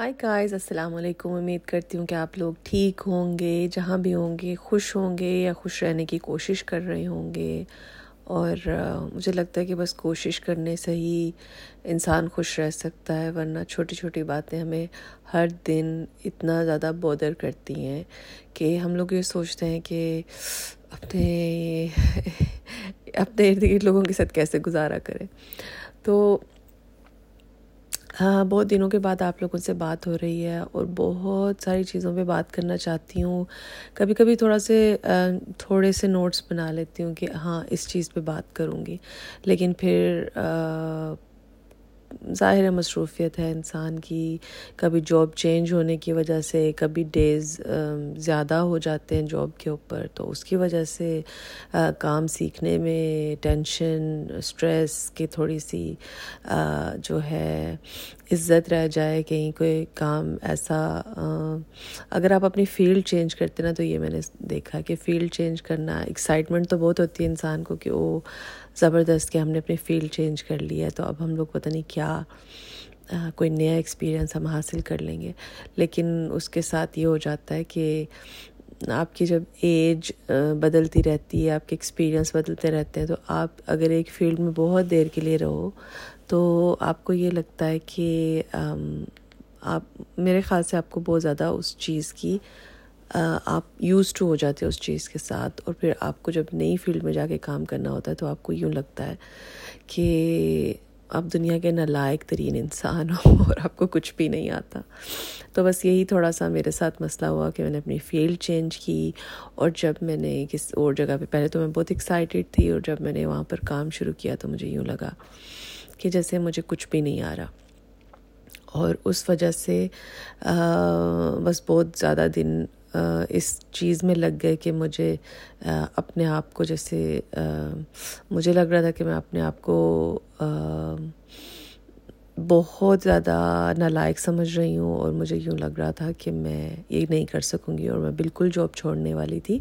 High guys السلام علیکم امید کرتی ہوں کہ آپ لوگ ٹھیک ہوں گے جہاں بھی ہوں گے خوش ہوں گے یا خوش رہنے کی کوشش کر رہے ہوں گے اور مجھے لگتا ہے کہ بس کوشش کرنے سے ہی انسان خوش رہ سکتا ہے ورنہ چھوٹی چھوٹی باتیں ہمیں ہر دن اتنا زیادہ بودر کرتی ہیں کہ ہم لوگ یہ سوچتے ہیں کہ اپنے اپنے ارد گرد لوگوں کے ساتھ کیسے گزارا کریں تو بہت دنوں کے بعد آپ لوگوں سے بات ہو رہی ہے اور بہت ساری چیزوں پہ بات کرنا چاہتی ہوں۔ کبھی کبھی تھوڑا سے تھوڑے سے نوٹس بنا لیتی ہوں کہ ہاں اس چیز پہ بات کروں گی۔ لیکن پھر ظاہر مصروفیت ہے انسان کی، کبھی جاب چینج ہونے کی وجہ سے، کبھی ڈیز زیادہ ہو جاتے ہیں جاب کے اوپر، تو اس کی وجہ سے کام سیکھنے میں ٹینشن اسٹریس کی تھوڑی سی جو ہے عزت رہ جائے کہیں کوئی کام ایسا اگر آپ اپنی فیلڈ چینج کرتے نا تو یہ میں نے دیکھا کہ فیلڈ چینج کرنا ایکسائٹمنٹ تو بہت ہوتی ہے انسان کو کہ وہ زبردست کہ ہم نے اپنی فیلڈ چینج کر لی ہے، تو اب ہم لوگ پتہ نہیں کیا کوئی نیا ایکسپیرینس ہم حاصل کر لیں گے۔ لیکن اس کے ساتھ یہ ہو جاتا ہے کہ آپ کی جب ایج بدلتی رہتی ہے، آپ کے ایکسپیرینس بدلتے رہتے ہیں، تو آپ اگر ایک فیلڈ میں بہت دیر کے لیے رہو، تو آپ کو یہ لگتا ہے کہ آپ، میرے خیال سے آپ کو بہت زیادہ اس چیز کی آپ یوز ٹو ہو جاتے اس چیز کے ساتھ اور پھر آپ کو جب نئی فیلڈ میں جا کے کام کرنا ہوتا ہے تو آپ کو یوں لگتا ہے کہ آپ دنیا کے نالائق ترین انسان ہو اور آپ کو کچھ بھی نہیں آتا۔ تو بس یہی تھوڑا سا میرے ساتھ مسئلہ ہوا کہ میں نے اپنی فیلڈ چینج کی اور جب میں نے کس اور جگہ پہ، پہلے تو میں بہت ایکسائٹیڈ تھی اور جب میں نے وہاں پر کام شروع کیا تو مجھے یوں لگا کہ جیسے مجھے کچھ بھی نہیں آ رہا۔ اور اس وجہ سے بس بہت زیادہ دن اس چیز میں لگ گئے کہ مجھے اپنے آپ کو جیسے مجھے لگ رہا تھا کہ میں اپنے آپ کو بہت زیادہ نالائق سمجھ رہی ہوں اور مجھے یوں لگ رہا تھا کہ میں یہ نہیں کر سکوں گی اور میں بالکل جاب چھوڑنے والی تھی۔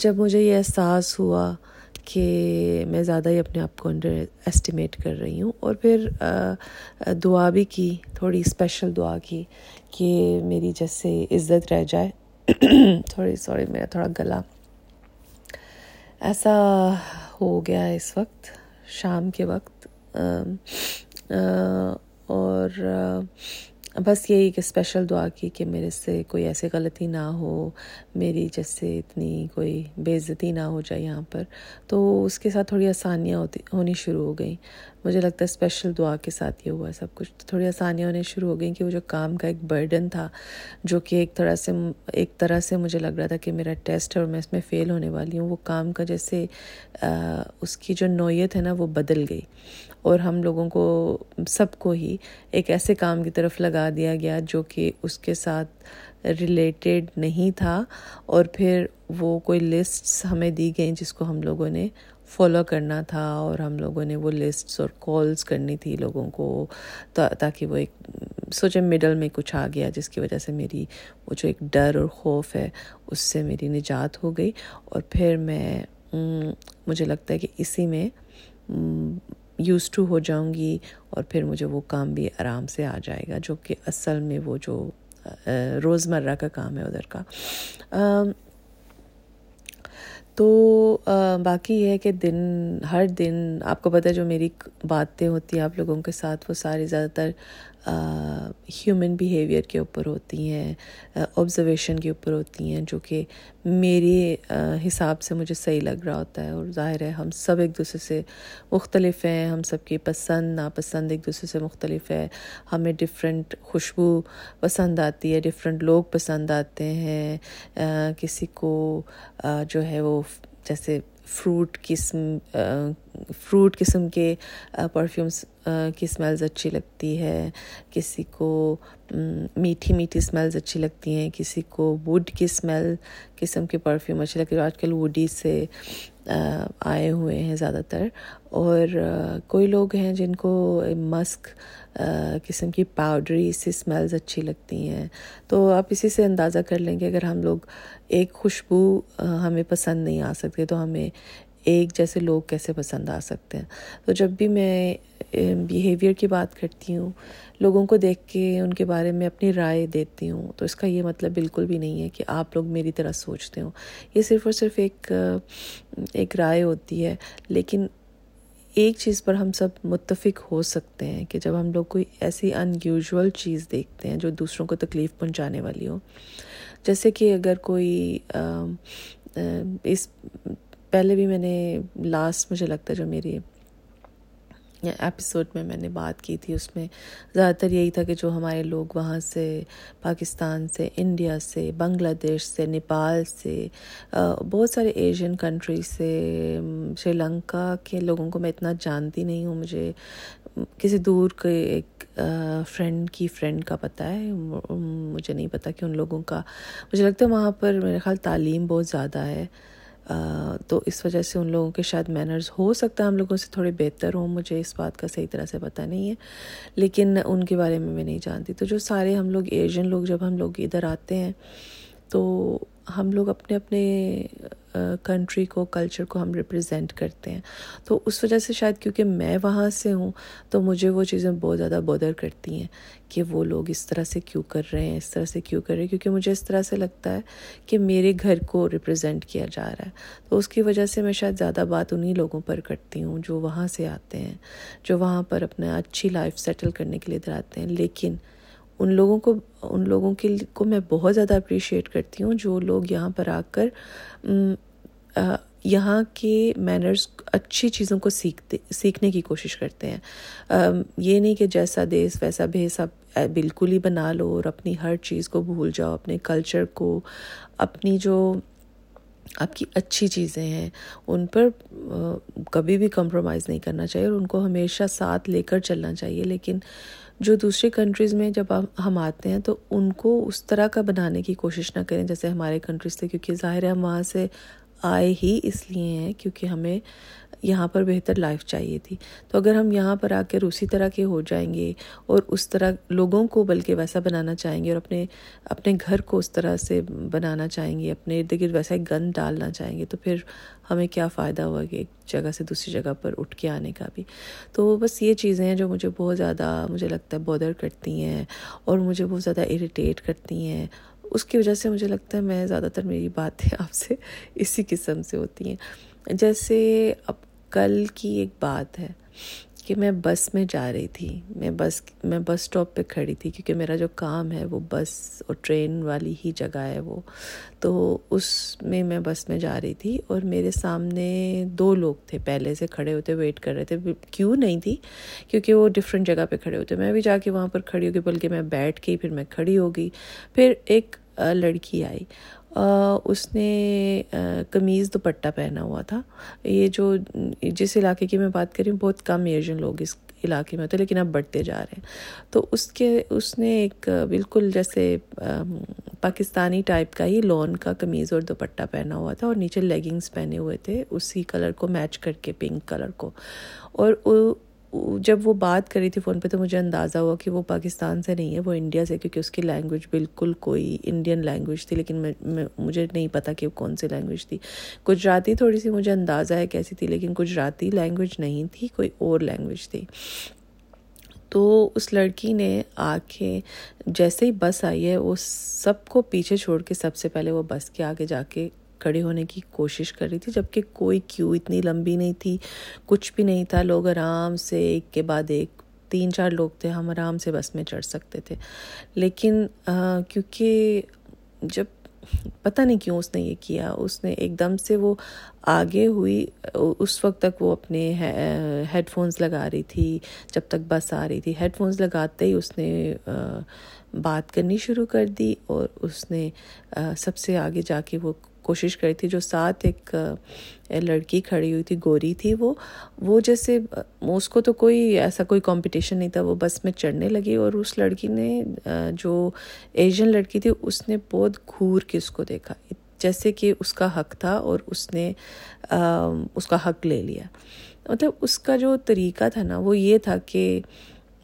جب مجھے یہ احساس ہوا کہ میں زیادہ ہی اپنے آپ کو انڈر اسٹیمیٹ کر رہی ہوں اور پھر دعا بھی کی، تھوڑی اسپیشل دعا کی کہ میری جیسے عزت رہ جائے۔ تھوڑی سوری میرا تھوڑا گلا۔ ایسا ہو گیا ہے اس وقت، شام کے وقت۔ اور بس یہی کہ اسپیشل دعا کی کہ میرے سے کوئی ایسی غلطی نہ ہو، میری جیسے اتنی کوئی بے عزتی نہ ہو جائے یہاں پر۔ تو اس کے ساتھ تھوڑی آسانیاں ہوتی، ہونی شروع ہو گئیں۔ مجھے لگتا ہے اسپیشل دعا کے ساتھ یہ ہوا سب کچھ۔ تھوڑی آسانیاں ہونی شروع ہو گئیں کہ وہ جو کام کا ایک برڈن تھا، جو کہ ایک طرح سے، ایک طرح سے مجھے لگ رہا تھا کہ میرا ٹیسٹ ہے اور میں اس میں فیل ہونے والی ہوں، وہ کام کا جیسے اس کی جو نوعیت ہے نا، وہ بدل گئی۔ اور ہم لوگوں کو سب کو ہی ایک ایسے کام کی طرف لگا دیا گیا جو کہ اس کے ساتھ ریلیٹڈ نہیں تھا اور پھر وہ کوئی لسٹس ہمیں دی گئیں جس کو ہم لوگوں نے فالو کرنا تھا اور ہم لوگوں نے وہ لسٹس اور کالس کرنی تھی لوگوں کو تاکہ وہ ایک سوچے مڈل میں کچھ آ گیا جس کی وجہ سے میری وہ جو ایک ڈر اور خوف ہے اس سے میری نجات ہو گئی اور پھر میں مجھے لگتا ہے کہ اسی میں یوز ٹو ہو جاؤں گی اور پھر مجھے وہ کام بھی آرام سے آ جائے گا، جو کہ اصل میں وہ جو روزمرہ کا کام ہے ادھر کا۔ تو باقی یہ ہے کہ دن، ہر دن، آپ کو پتہ ہے جو میری باتیں ہوتی ہیں آپ لوگوں کے ساتھ، وہ ساری زیادہ تر ہیومن بیہیویئر کے اوپر ہوتی ہیں آبزرویشن کے اوپر ہوتی ہیں، جو کہ میرے حساب سے مجھے صحیح لگ رہا ہوتا ہے۔ اور ظاہر ہے، ہم سب ایک دوسرے سے مختلف ہیں، ہم سب کی پسند، ناپسند ایک دوسرے سے مختلف ہے۔ ہمیں ڈفرینٹ خوشبو پسند آتی ہے ڈفرینٹ لوگ پسند آتے ہیں۔ کسی کو جو ہے وہ، جیسے فروٹ قسم فروٹ قسم کے پرفیومس کی اسمیلز اچھی لگتی ہے، کسی کو میٹھی میٹھی اسمیلز اچھی لگتی ہیں، کسی کو ووڈ کی اسمیل قسم کے پرفیوم اچھی لگتی ہے آج کل ووڈی سے آئے ہوئے ہیں زیادہ تر۔ اور کوئی لوگ ہیں جن کو مسک قسم کی پاؤڈری سے اسمیلز اچھی لگتی ہیں۔ تو آپ اسی سے اندازہ کر لیں گے اگر ہم لوگ ایک خوشبو ہمیں پسند نہیں آ سکتے تو ہمیں ایک جیسے لوگ کیسے پسند آ سکتے ہیں؟ تو جب بھی میں بیہیویئر کی بات کرتی ہوں، لوگوں کو دیکھ کے ان کے بارے میں اپنی رائے دیتی ہوں، تو اس کا یہ مطلب بالکل بھی نہیں ہے کہ آپ لوگ میری طرح سوچتے ہوں۔ یہ صرف اور صرف ایک ایک رائے ہوتی ہے، لیکن ایک چیز پر ہم سب متفق ہو سکتے ہیں کہ جب ہم لوگ کوئی ایسی ان یوزول چیز دیکھتے ہیں جو دوسروں کو تکلیف پہنچانے والی ہو۔ جیسے کہ اگر کوئی اس، پہلے بھی میں نے لاسٹ مجھے لگتا ہے جو میری ایپیسوڈ میں میں نے بات کی تھی، اس میں زیادہ تر یہی تھا کہ جو ہمارے لوگ وہاں سے، پاکستان سے، انڈیا سے، بنگلہ دیش سے، نیپال سے بہت سارے ایشین کنٹری سے شری لنکا کے لوگوں کو میں اتنا جانتی نہیں ہوں، مجھے کسی دور کے ایک فرینڈ کی فرینڈ کا پتہ ہے مجھے نہیں پتہ کہ ان لوگوں کا، مجھے لگتا ہے وہاں پر میرے خیال تعلیم بہت زیادہ ہے۔ تو اس وجہ سے ان لوگوں کے شاید مینرز ہو سکتا ہے، ہم لوگوں سے تھوڑے بہتر ہوں، مجھے اس بات کا صحیح طرح سے پتہ نہیں ہے، لیکن ان کے بارے میں میں نہیں جانتی۔ تو جو سارے ہم لوگ ایشین لوگ، جب ہم لوگ ادھر آتے ہیں، تو ہم لوگ اپنے اپنے کنٹری کو کلچر کو ہم ریپرزینٹ کرتے ہیں۔ تو اس وجہ سے شاید کیونکہ میں وہاں سے ہوں، تو مجھے وہ چیزیں بہت زیادہ بودر کرتی ہیں کہ وہ لوگ اس طرح سے کیوں کر رہے ہیں، اس طرح سے کیوں کر رہے ہیں۔ کیونکہ مجھے اس طرح سے لگتا ہے کہ میرے گھر کو ریپرزینٹ کیا جا رہا ہے۔ تو اس کی وجہ سے میں شاید زیادہ بات انہی لوگوں پر کرتی ہوں جو وہاں سے آتے ہیں، جو وہاں پر اپنا اچھی لائف سیٹل کرنے کے لیے ادھر آتے ہیں۔ لیکن ان لوگوں کو، ان لوگوں کے کو میں بہت زیادہ اپریشیٹ کرتی ہوں جو لوگ یہاں پر آ کر یہاں کے مینرز اچھی چیزوں کو سیکھتے، سیکھنے کی کوشش کرتے ہیں۔ یہ نہیں کہ جیسا دیس ویسا بھیس، آپ بالکل ہی بنا لو اور اپنی ہر چیز کو بھول جاؤ، اپنے کلچر کو، اپنی جو آپ کی اچھی چیزیں ہیں، ان پر کبھی بھی کمپرومائز نہیں کرنا چاہیے اور ان کو ہمیشہ ساتھ لے کر چلنا چاہیے۔ لیکن جو دوسری کنٹریز میں جب ہم آتے ہیں تو ان کو اس طرح کا بنانے کی کوشش نہ کریں جیسے ہمارے کنٹریز تھے، کیونکہ ظاہر ہے ہم وہاں سے آئے ہی اس لیے ہیں کیونکہ ہمیں یہاں پر بہتر لائف چاہیے تھی۔ تو اگر ہم یہاں پر آ کر اسی طرح کے ہو جائیں گے اور اس طرح لوگوں کو بلکہ ویسا بنانا چاہیں گے اور اپنے اپنے گھر کو اس طرح سے بنانا چاہیں گے، اپنے ارد گرد ویسا گند ڈالنا چاہیں گے تو پھر ہمیں کیا فائدہ ہوا کہ ایک جگہ سے دوسری جگہ پر اٹھ کے آنے کا بھی۔ تو بس یہ چیزیں ہیں جو مجھے بہت زیادہ مجھے لگتا ہے بودر کرتی ہیں اور مجھے بہت زیادہ اریٹیٹ کرتی ہیں۔ اس کی وجہ سے مجھے لگتا ہے میں زیادہ تر میری باتیں آپ سے اسی قسم سے ہوتی ہیں۔ جیسے اب کل کی ایک بات ہے۔ کہ میں بس میں جا رہی تھی، میں بس میں بس اسٹاپ پہ کھڑی تھی کیونکہ میرا جو کام ہے وہ بس اور ٹرین والی ہی جگہ ہے وہ۔ تو اس میں میں بس میں جا رہی تھی اور میرے سامنے دو لوگ تھے پہلے سے کھڑے ہوتے ویٹ کر رہے تھے۔ کیوں نہیں تھی؟ کیونکہ وہ ڈفرینٹ جگہ پہ کھڑے ہوتے۔ میں بھی جا کے وہاں پر کھڑی ہو گئی بلکہ میں بیٹھ کے پھر میں کھڑی ہو گئی پھر ایک لڑکی آئی۔ اس نے قمیض دوپٹہ پہنا ہوا تھا۔ یہ جو، جس علاقے کی میں بات کر رہی ہوں، بہت کم ایشین لوگ اس علاقے میں ہوتے لیکن اب بڑھتے جا رہے ہیں۔ تو اس کے، اس نے ایک بالکل جیسے پاکستانی ٹائپ کا ہی لون کا قمیض اور دوپٹہ پہنا ہوا تھا اور نیچے لیگنگس پہنے ہوئے تھے۔ اسی کلر کو میچ کر کے، پنک کلر کو۔ اور جب وہ بات کری تھی فون پہ تو مجھے اندازہ ہوا کہ وہ پاکستان سے نہیں ہے، وہ انڈیا سے، کیونکہ اس کی لینگویج بالکل کوئی انڈین لینگویج تھی، لیکن میں مجھے نہیں پتا کہ وہ کون سی لینگویج تھی۔ گجراتی تھوڑی سی مجھے اندازہ ہے کیسی تھی، لیکن گجراتی لینگویج نہیں تھی، کوئی اور لینگویج تھی۔ تو اس لڑکی نے آ کے جیسے ہی بس آئی ہے، وہ سب کو پیچھے چھوڑ کے سب سے پہلے وہ بس کے آگے جا کے کھڑے ہونے کی کوشش کر رہی تھی جبکہ کوئی کیوں اتنی لمبی نہیں تھی، کچھ بھی نہیں تھا۔ لوگ آرام سے ایک کے بعد ایک، تین چار لوگ تھے، ہم آرام سے بس میں چڑھ سکتے تھے۔ لیکن کیونکہ جب، پتہ نہیں کیوں اس نے یہ کیا۔ اس نے ایک دم سے وہ آگے ہوئی، اس وقت تک وہ اپنے ہیڈ فونز لگا رہی تھی۔ جب تک بس آ رہی تھی، ہیڈ فونز لگاتے ہی اس نے بات کرنی شروع کر دی۔ اور اس نے سب سے آگے جا کے وہ کوشش کری تھی، جو ساتھ ایک لڑکی کھڑی ہوئی تھی، گوری تھی وہ وہ جیسے اس کو تو کوئی ایسا کوئی کمپٹیشن نہیں تھا، وہ بس میں چڑھنے لگی اور اس لڑکی نے جو ایشین لڑکی تھی، اس نے بہت گھور کے اس کو دیکھا۔ جیسے کہ اس کا حق تھا اور اس نے اس کا حق لے لیا۔ مطلب اس کا جو طریقہ تھا نا، وہ یہ تھا کہ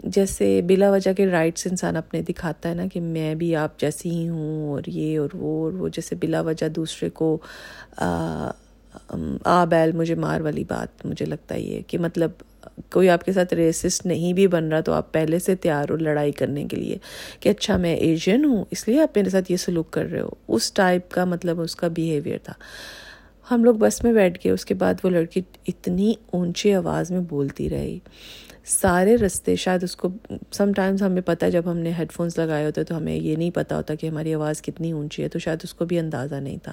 جیسے بلا وجہ کے رائٹس انسان اپنے دکھاتا ہے نا کہ میں بھی آپ جیسی ہی ہوں اور یہ اور وہ اور وہ، جیسے بلا وجہ دوسرے کو، آ بیل مجھے مار والی بات مجھے لگتا ہے یہ کہ مطلب کوئی آپ کے ساتھ ریسسٹ نہیں بھی بن رہا تو آپ پہلے سے تیار ہو لڑائی کرنے کے لیے کہ اچھا میں ایشین ہوں، اس لیے آپ میرے ساتھ یہ سلوک کر رہے ہو۔ اس ٹائپ کا مطلب اس کا بیہیویئر تھا۔ ہم لوگ بس میں بیٹھ گئے، اس کے بعد وہ لڑکی اتنی اونچی آواز میں بولتی رہی۔ سارے رستے شاید اس کو سم ٹائمز ہمیں پتہ جب ہم نے ہیڈ فونس لگائے ہوتے تو ہمیں یہ نہیں پتہ ہوتا کہ ہماری آواز کتنی اونچی ہے، تو شاید اس کو بھی اندازہ نہیں تھا۔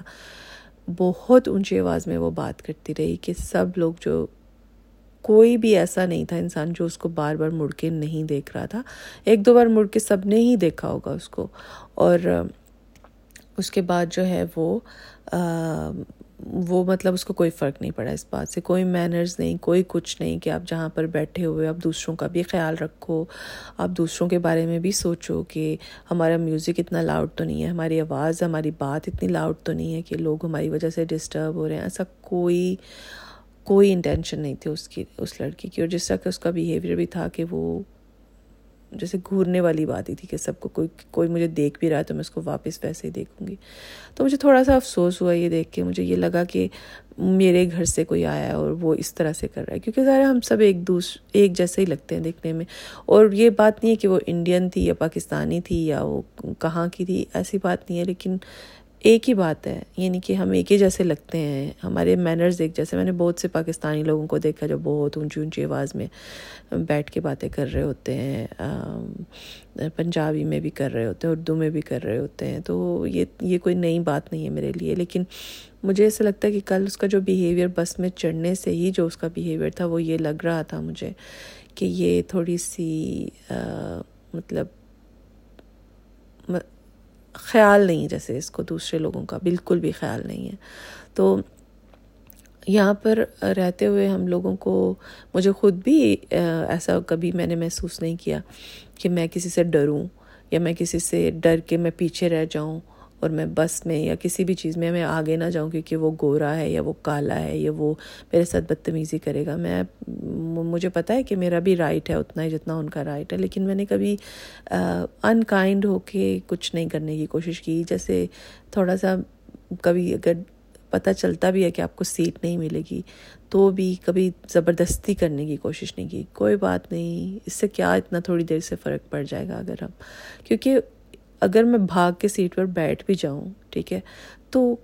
بہت اونچی آواز میں وہ بات کرتی رہی کہ سب لوگ جو، کوئی بھی ایسا نہیں تھا انسان جو اس کو بار بار مڑ کے نہیں دیکھ رہا تھا۔ ایک دو بار مڑ کے سب نے ہی دیکھا ہوگا اس کو۔ اور اس کے بعد جو ہے وہ وہ مطلب اس کو کوئی فرق نہیں پڑا اس بات سے۔ کوئی مینرز نہیں، کوئی کچھ نہیں کہ آپ جہاں پر بیٹھے ہوئے، آپ دوسروں کا بھی خیال رکھو، آپ دوسروں کے بارے میں بھی سوچو کہ ہمارا میوزک اتنا لاؤڈ تو نہیں ہے، ہماری آواز، ہماری بات اتنی لاؤڈ تو نہیں ہے کہ لوگ ہماری وجہ سے ڈسٹرب ہو رہے ہیں۔ ایسا کوئی کوئی انٹینشن نہیں تھی اس کی، اس لڑکی کی۔ اور جس طرح کہ اس کا بیہیویئر بھی تھا کہ وہ جیسے گھورنے والی بات ہی تھی کہ سب کو کوئی کوئی مجھے دیکھ بھی رہا ہے تو میں اس کو واپس ویسے ہی دیکھوں گی۔ تو مجھے تھوڑا سا افسوس ہوا یہ دیکھ کے، مجھے یہ لگا کہ میرے گھر سے کوئی آیا ہے اور وہ اس طرح سے کر رہا ہے۔ کیونکہ ظاہر ہم سب ایک دوس، ایک جیسے ہی لگتے ہیں دیکھنے میں۔ اور یہ بات نہیں ہے کہ وہ انڈین تھی یا پاکستانی تھی یا وہ کہاں کی تھی، ایسی بات نہیں ہے۔ لیکن ایک ہی بات ہے یعنی کہ ہم ایک ہی جیسے لگتے ہیں۔ ہمارے مینرز ایک جیسے، میں نے بہت سے پاکستانی لوگوں کو دیکھا جو بہت اونچی اونچی آواز میں بیٹھ کے باتیں کر رہے ہوتے ہیں پنجابی میں بھی کر رہے ہوتے ہیں، اردو میں بھی کر رہے ہوتے ہیں۔ تو یہ یہ کوئی نئی بات نہیں ہے میرے لیے۔ لیکن مجھے ایسا لگتا ہے کہ کل اس کا جو بیہیویئر بس میں چڑھنے سے ہی جو اس کا بیہیویئر تھا، وہ یہ لگ رہا تھا مجھے کہ یہ تھوڑی سی مطلب خیال نہیں جیسے اس کو دوسرے لوگوں کا، بالکل بھی خیال نہیں ہے۔ تو یہاں پر رہتے ہوئے ہم لوگوں کو، مجھے خود بھی ایسا کبھی میں نے محسوس نہیں کیا کہ میں کسی سے ڈروں یا میں کسی سے ڈر کے میں پیچھے رہ جاؤں۔ اور میں بس میں یا کسی بھی چیز میں میں آگے نہ جاؤں کیونکہ وہ گورا ہے یا وہ کالا ہے یا وہ میرے ساتھ بدتمیزی کرے گا۔ میں مجھے پتہ ہے کہ میرا بھی رائٹ ہے اتنا ہی جتنا ان کا رائٹ ہے، لیکن میں نے کبھی ان کائنڈ ہو کے کچھ نہیں کرنے کی کوشش کی۔ جیسے تھوڑا سا کبھی اگر پتہ چلتا بھی ہے کہ آپ کو سیٹ نہیں ملے گی، تو بھی کبھی زبردستی کرنے کی کوشش نہیں کی۔ کوئی بات نہیں، اس سے کیا اتنا تھوڑی دیر سے فرق پڑ جائے گا اگر ہم کیونکہ اگر میں بھاگ کے سیٹ پر بیٹھ بھی جاؤں، ٹھیک ہے، تو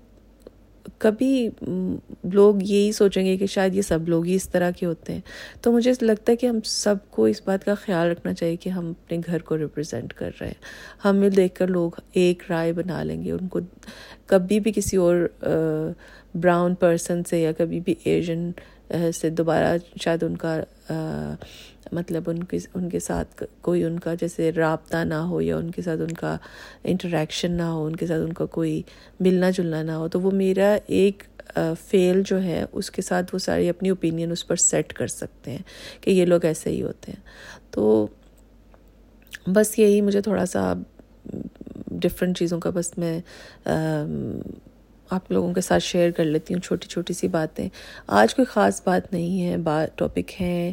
کبھی لوگ یہی سوچیں گے کہ شاید یہ سب لوگ ہی اس طرح کے ہوتے ہیں۔ تو مجھے لگتا ہے کہ ہم سب کو اس بات کا خیال رکھنا چاہیے کہ ہم اپنے گھر کو ریپرزینٹ کر رہے ہیں۔ ہمیں دیکھ کر لوگ ایک رائے بنا لیں گے، ان کو کبھی بھی کسی اور براؤن پرسن سے یا کبھی بھی ایشین سے دوبارہ شاید ان کا مطلب ان کے ان کے ساتھ کوئی ان کا جیسے رابطہ نہ ہو یا ان کے ساتھ ان کا انٹریکشن نہ ہو، ان کے ساتھ ان کا کوئی ملنا جلنا نہ ہو، تو وہ میرا ایک فیل جو ہے، اس کے ساتھ وہ ساری اپنی اوپینین اس پر سیٹ کر سکتے ہیں کہ یہ لوگ ایسے ہی ہوتے ہیں۔ تو بس یہی مجھے تھوڑا سا ڈفرینٹ چیزوں کا بس میں آپ لوگوں کے ساتھ شیئر کر لیتی ہوں چھوٹی چھوٹی سی باتیں۔ آج کوئی خاص بات نہیں ہے، بات ٹاپک ہیں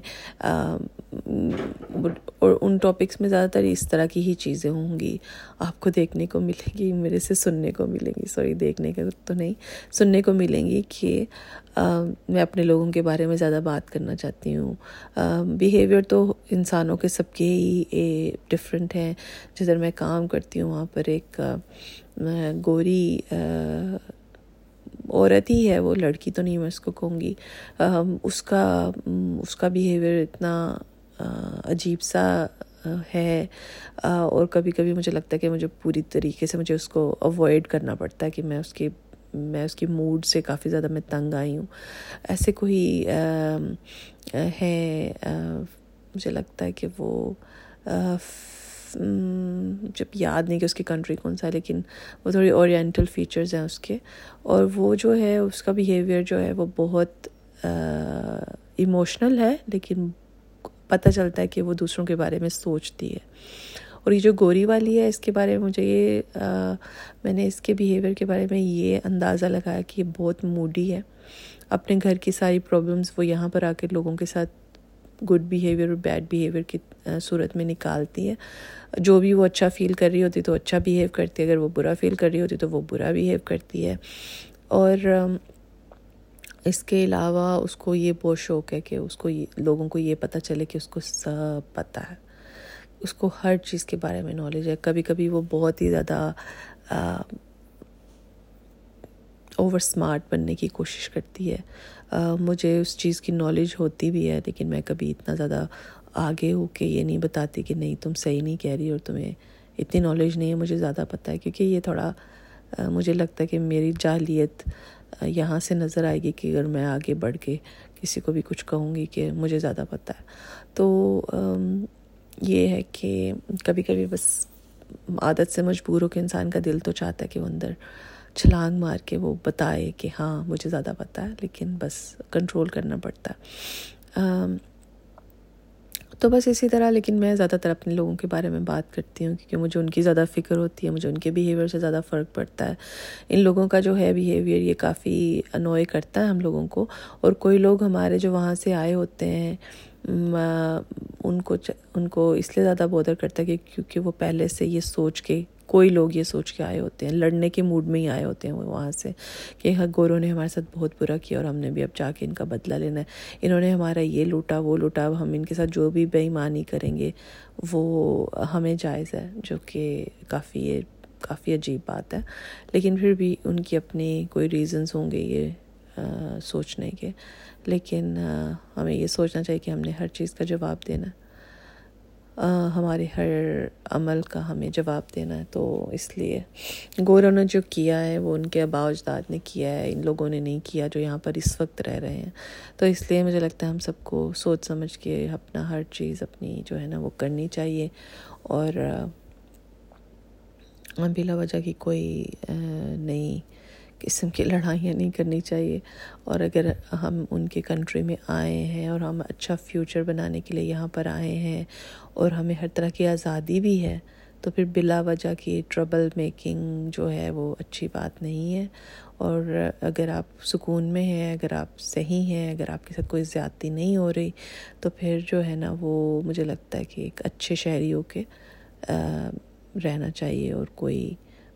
اور ان ٹاپکس میں زیادہ تر اس طرح کی ہی چیزیں ہوں گی۔ آپ کو دیکھنے کو ملیں گی، میرے سے سننے کو ملیں گی۔ سوری دیکھنے کا تو نہیں، سننے کو ملیں گی کہ میں اپنے لوگوں کے بارے میں زیادہ بات کرنا چاہتی ہوں۔ بیہیویئر تو انسانوں کے سب کے ہی ڈفرینٹ ہیں۔ جدھر میں کام کرتی ہوں، وہاں پر ایک گوری عورت ہی ہے، وہ لڑکی تو نہیں، میں اس کو کہوں گی۔ اس کا اس کا بیہیویئر اتنا عجیب سا ہے۔ اور کبھی کبھی مجھے لگتا ہے کہ مجھے پوری طریقے سے مجھے اس کو اوائڈ کرنا پڑتا ہے کہ میں اس کی میں اس کی موڈ سے کافی زیادہ میں تنگ آئی ہوں۔ ایسے کوئی ہے مجھے لگتا ہے کہ وہ جب یاد نہیں کہ اس کی کنٹری کون سا ہے، لیکن وہ تھوڑی اورینٹل فیچرز ہیں اس کے۔ اور وہ جو ہے، اس کا بیہیویئر جو ہے، وہ بہت ایموشنل ہے، لیکن پتہ چلتا ہے کہ وہ دوسروں کے بارے میں سوچتی ہے۔ اور یہ جو گوری والی ہے، اس کے بارے میں مجھے یہ میں نے اس کے بیہیویئر کے بارے میں یہ اندازہ لگایا کہ یہ بہت موڈی ہے۔ اپنے گھر کی ساری پرابلمس وہ یہاں پر آ کے لوگوں کے ساتھ گڈ بیہیویئر اور بیڈ بیہیویئر کی صورت میں نکالتی ہے۔ جو بھی وہ اچھا فیل کر رہی ہوتی تو اچھا بیہیو کرتی ہے، اگر وہ برا فیل کر رہی ہوتی تو وہ برا بیہیو کرتی ہے۔ اور اس کے علاوہ اس کو یہ بہت شوق ہے کہ اس کو لوگوں کو یہ پتہ چلے کہ اس کو سب پتہ ہے۔ اس کو ہر چیز کے بارے میں نالج ہے۔ کبھی کبھی وہ بہت ہی زیادہ اوور اسمارٹ بننے کی کوشش کرتی ہے۔ مجھے اس چیز کی نالج ہوتی بھی ہے، لیکن میں کبھی اتنا زیادہ آگے ہو کے یہ نہیں بتاتی کہ نہیں، تم صحیح نہیں کہہ رہی اور تمہیں اتنی نالج نہیں ہے، مجھے زیادہ پتہ ہے، کیونکہ یہ تھوڑا مجھے لگتا ہے کہ میری جاہلیت یہاں سے نظر آئے گی کہ اگر میں آگے بڑھ کے کسی کو بھی کچھ کہوں گی کہ مجھے زیادہ پتہ ہے۔ تو یہ ہے کہ کبھی کبھی بس عادت سے مجبور ہو کہ انسان کا دل تو چاہتا ہے کہ وہ اندر چھلانگ مار کے وہ بتائے کہ ہاں مجھے زیادہ پتہ ہے، لیکن بس کنٹرول کرنا پڑتا ہے۔ تو بس اسی طرح، لیکن میں زیادہ تر اپنے لوگوں کے بارے میں بات کرتی ہوں، کیونکہ مجھے ان کی زیادہ فکر ہوتی ہے، مجھے ان کے بیہیویئر سے زیادہ فرق پڑتا ہے۔ ان لوگوں کا جو ہے بیہیویئر یہ کافی انوائے کرتا ہے ہم لوگوں کو۔ اور کوئی لوگ ہمارے جو وہاں سے آئے ہوتے ہیں ان کو ان کو اس لیے زیادہ بودر کرتا ہے کہ کیونکہ وہ پہلے سے یہ سوچ کے کوئی لوگ یہ سوچ کے آئے ہوتے ہیں، لڑنے کے موڈ میں ہی آئے ہوتے ہیں وہ وہاں سے کہ گوروں نے ہمارے ساتھ بہت برا کیا اور ہم نے بھی اب جا کے ان کا بدلہ لینا ہے۔ انہوں نے ہمارا یہ لوٹا، وہ لوٹا، اب ہم ان کے ساتھ جو بھی بے ایمانی کریں گے، وہ ہمیں جائز ہے، جو کہ کافی کافی عجیب بات ہے۔ لیکن پھر بھی ان کی اپنی کوئی ریزنز ہوں گے یہ سوچنے کے۔ لیکن ہمیں یہ سوچنا چاہیے کہ ہم نے ہر چیز کا جواب دینا۔ ہے ہمارے ہر عمل کا ہمیں جواب دینا ہے، تو اس لیے گوروں نے جو کیا ہے، وہ ان کے آبا اجداد نے کیا ہے، ان لوگوں نے نہیں کیا جو یہاں پر اس وقت رہ رہے ہیں۔ تو اس لیے مجھے لگتا ہے ہم سب کو سوچ سمجھ کے اپنا ہر چیز اپنی جو ہے نا، وہ کرنی چاہیے۔ اور بلا وجہ کی کوئی نئی قسم کی لڑائیاں نہیں کرنی چاہیے۔ اور اگر ہم ان کے کنٹری میں آئے ہیں اور ہم اچھا فیوچر بنانے کے لیے یہاں پر آئے ہیں اور ہمیں ہر طرح کی آزادی بھی ہے، تو پھر بلا وجہ کی ٹربل میکنگ جو ہے وہ اچھی بات نہیں ہے۔ اور اگر آپ سکون میں ہیں، اگر آپ صحیح ہیں، اگر آپ کے ساتھ کوئی زیادتی نہیں ہو رہی، تو پھر جو ہے نا وہ مجھے لگتا ہے کہ ایک اچھے شہری ہو کے رہنا چاہیے اور کوئی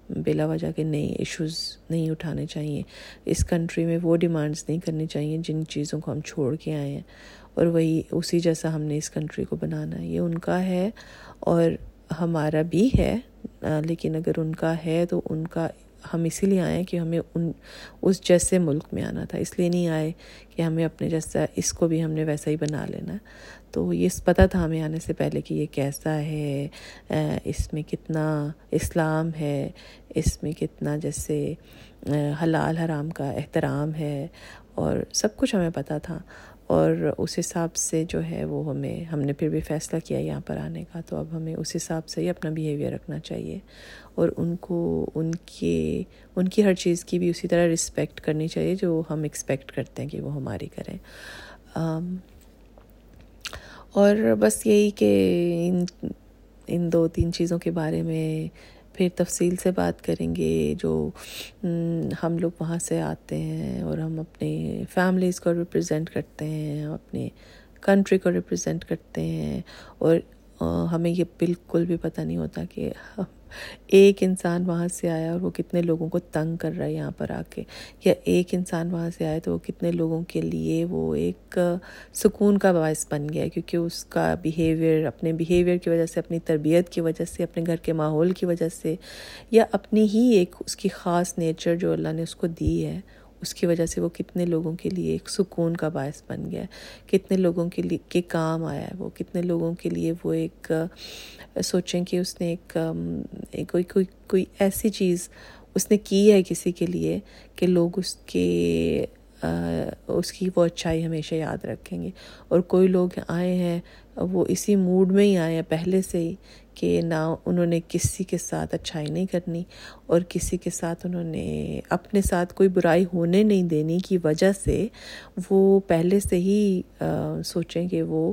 بلا وجہ کے نئے ایشوز نہیں اٹھانے چاہیے۔ اس کنٹری میں وہ ڈیمانڈز نہیں کرنی چاہیے جن چیزوں کو ہم چھوڑ کے آئے ہیں۔ اور وہی اسی جیسا ہم نے اس کنٹری کو بنانا ہے۔ یہ ان کا ہے اور ہمارا بھی ہے لیکن اگر ان کا ہے تو ان کا ہم اسی لیے آئے کہ ہمیں ان، اس جیسے ملک میں آنا تھا، اس لیے نہیں آئے کہ ہمیں اپنے جیسا، اس کو بھی ہم نے ویسا ہی بنا لینا۔ تو یہ پتہ تھا ہمیں آنے سے پہلے کہ یہ کیسا ہے اس میں کتنا اسلام ہے، اس میں کتنا جیسے حلال حرام کا احترام ہے، اور سب کچھ ہمیں پتہ تھا۔ اور اس حساب سے جو ہے وہ ہمیں ہم نے پھر بھی فیصلہ کیا یہاں پر آنے کا، تو اب ہمیں اس حساب سے ہی اپنا بیہیویئر رکھنا چاہیے اور ان کو ان کے ان کی ہر چیز کی بھی اسی طرح رسپیکٹ کرنی چاہیے جو ہم ایکسپیکٹ کرتے ہیں کہ وہ ہماری کریں۔ اور بس یہی کہ ان ان دو تین چیزوں کے بارے میں پھر تفصیل سے بات کریں گے جو ہم لوگ وہاں سے آتے ہیں اور ہم اپنے فیملیز کو ریپرزینٹ کرتے ہیں، اپنے کنٹری کو ریپرزینٹ کرتے ہیں اور ہمیں یہ بالکل بھی پتہ نہیں ہوتا کہ ایک انسان وہاں سے آیا اور وہ کتنے لوگوں کو تنگ کر رہا ہے یہاں پر آ کے، یا ایک انسان وہاں سے آیا تو وہ کتنے لوگوں کے لیے وہ ایک سکون کا باعث بن گیا، کیونکہ اس کا بیہیویئر اپنے بیہیویئر کی وجہ سے، اپنی تربیت کی وجہ سے، اپنے گھر کے ماحول کی وجہ سے، یا اپنی ہی ایک اس کی خاص نیچر جو اللہ نے اس کو دی ہے۔ اس کی وجہ سے وہ کتنے لوگوں کے لیے ایک سکون کا باعث بن گیا ہے، کتنے لوگوں کے لیے کے کام آیا ہے وہ، کتنے لوگوں کے لیے وہ ایک سوچیں کہ اس نے ایک کوئی کوئی کوئی ایسی چیز اس نے کی ہے کسی کے لیے کہ لوگ اس کے اس کی وہ اچھائی ہمیشہ یاد رکھیں گے۔ اور کوئی لوگ آئے ہیں، وہ اسی موڈ میں ہی آئے ہیں پہلے سے ہی، کہ نہ انہوں نے کسی کے ساتھ اچھائی نہیں کرنی اور کسی کے ساتھ انہوں نے اپنے ساتھ کوئی برائی ہونے نہیں دینی کی وجہ سے وہ پہلے سے ہی سوچیں کہ وہ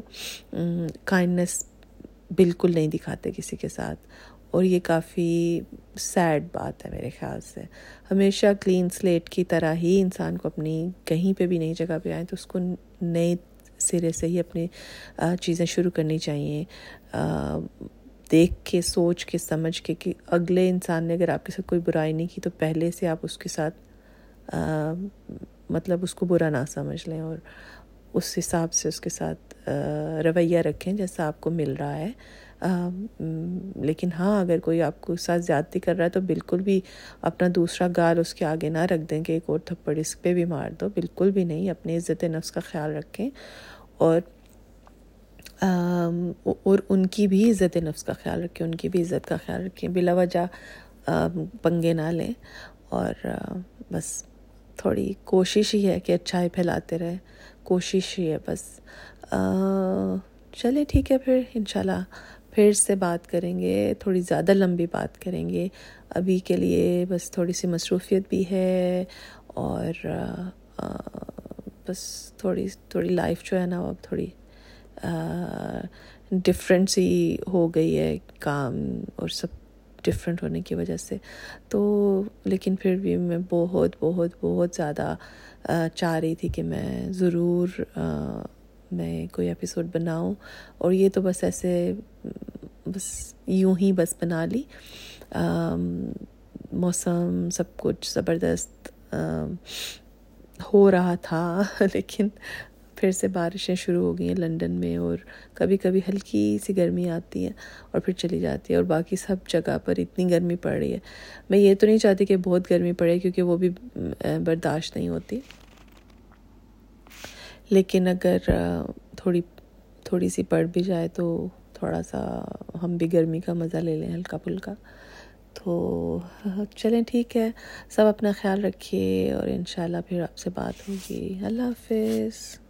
کائنڈنس بالکل نہیں دکھاتے کسی کے ساتھ۔ اور یہ کافی سیڈ بات ہے میرے خیال سے۔ ہمیشہ کلین سلیٹ کی طرح ہی انسان کو اپنی کہیں پہ بھی نئی جگہ پہ آئیں تو اس کو نئے سرے سے ہی اپنی چیزیں شروع کرنی چاہیے۔ دیکھ کے، سوچ کے، سمجھ کے کہ اگلے انسان نے اگر آپ کے ساتھ کوئی برائی نہیں کی تو پہلے سے آپ اس کے ساتھ مطلب اس کو برا نہ سمجھ لیں اور اس حساب سے اس کے ساتھ رویہ رکھیں جیسا آپ کو مل رہا ہے۔ لیکن ہاں اگر کوئی آپ کو ساتھ زیادتی کر رہا ہے تو بالکل بھی اپنا دوسرا گال اس کے آگے نہ رکھ دیں کہ ایک اور تھپڑ اس پہ بھی مار دو، بالکل بھی نہیں، اپنی عزت نفس کا خیال رکھیں اور اور ان کی بھی عزت نفس کا خیال رکھیں، ان کی بھی عزت کا خیال رکھیں، بلا وجہ پنگے نہ لیں اور بس تھوڑی کوشش ہی ہے کہ اچھائی پھیلاتے رہے، کوشش ہی ہے بس۔ چلے ٹھیک ہے پھر، انشاءاللہ۔ پھر سے بات کریں گے، تھوڑی زیادہ لمبی بات کریں گے۔ ابھی کے لیے بس تھوڑی سی مصروفیت بھی ہے اور بس تھوڑی تھوڑی لائف جو ہے نا وہ اب تھوڑی ڈفرینٹ سی ہو گئی ہے کام اور سب ڈفرینٹ ہونے کی وجہ سے۔ تو لیکن پھر بھی میں بہت بہت بہت زیادہ چاہ رہی تھی کہ میں ضرور میں کوئی ایپیسوڈ بناؤں۔ اور یہ تو بس ایسے، بس یوں ہی بس بنا لی۔ موسم سب کچھ زبردست ہو رہا تھا، لیکن پھر سے بارشیں شروع ہو گئی ہیں لنڈن میں اور کبھی کبھی ہلکی سی گرمی آتی ہے اور پھر چلی جاتی ہے اور باقی سب جگہ پر اتنی گرمی پڑ رہی ہے۔ میں یہ تو نہیں چاہتی کہ بہت گرمی پڑے کیونکہ وہ بھی برداشت نہیں ہوتی۔ لیکن اگر تھوڑی تھوڑی سی پڑ بھی جائے تو تھوڑا سا ہم بھی گرمی کا مزہ لے لیں ہلکا پھلکا۔ تو چلیں ٹھیک ہے، سب اپنا خیال رکھیے اور انشاءاللہ پھر آپ سے بات ہوگی۔ اللہ حافظ۔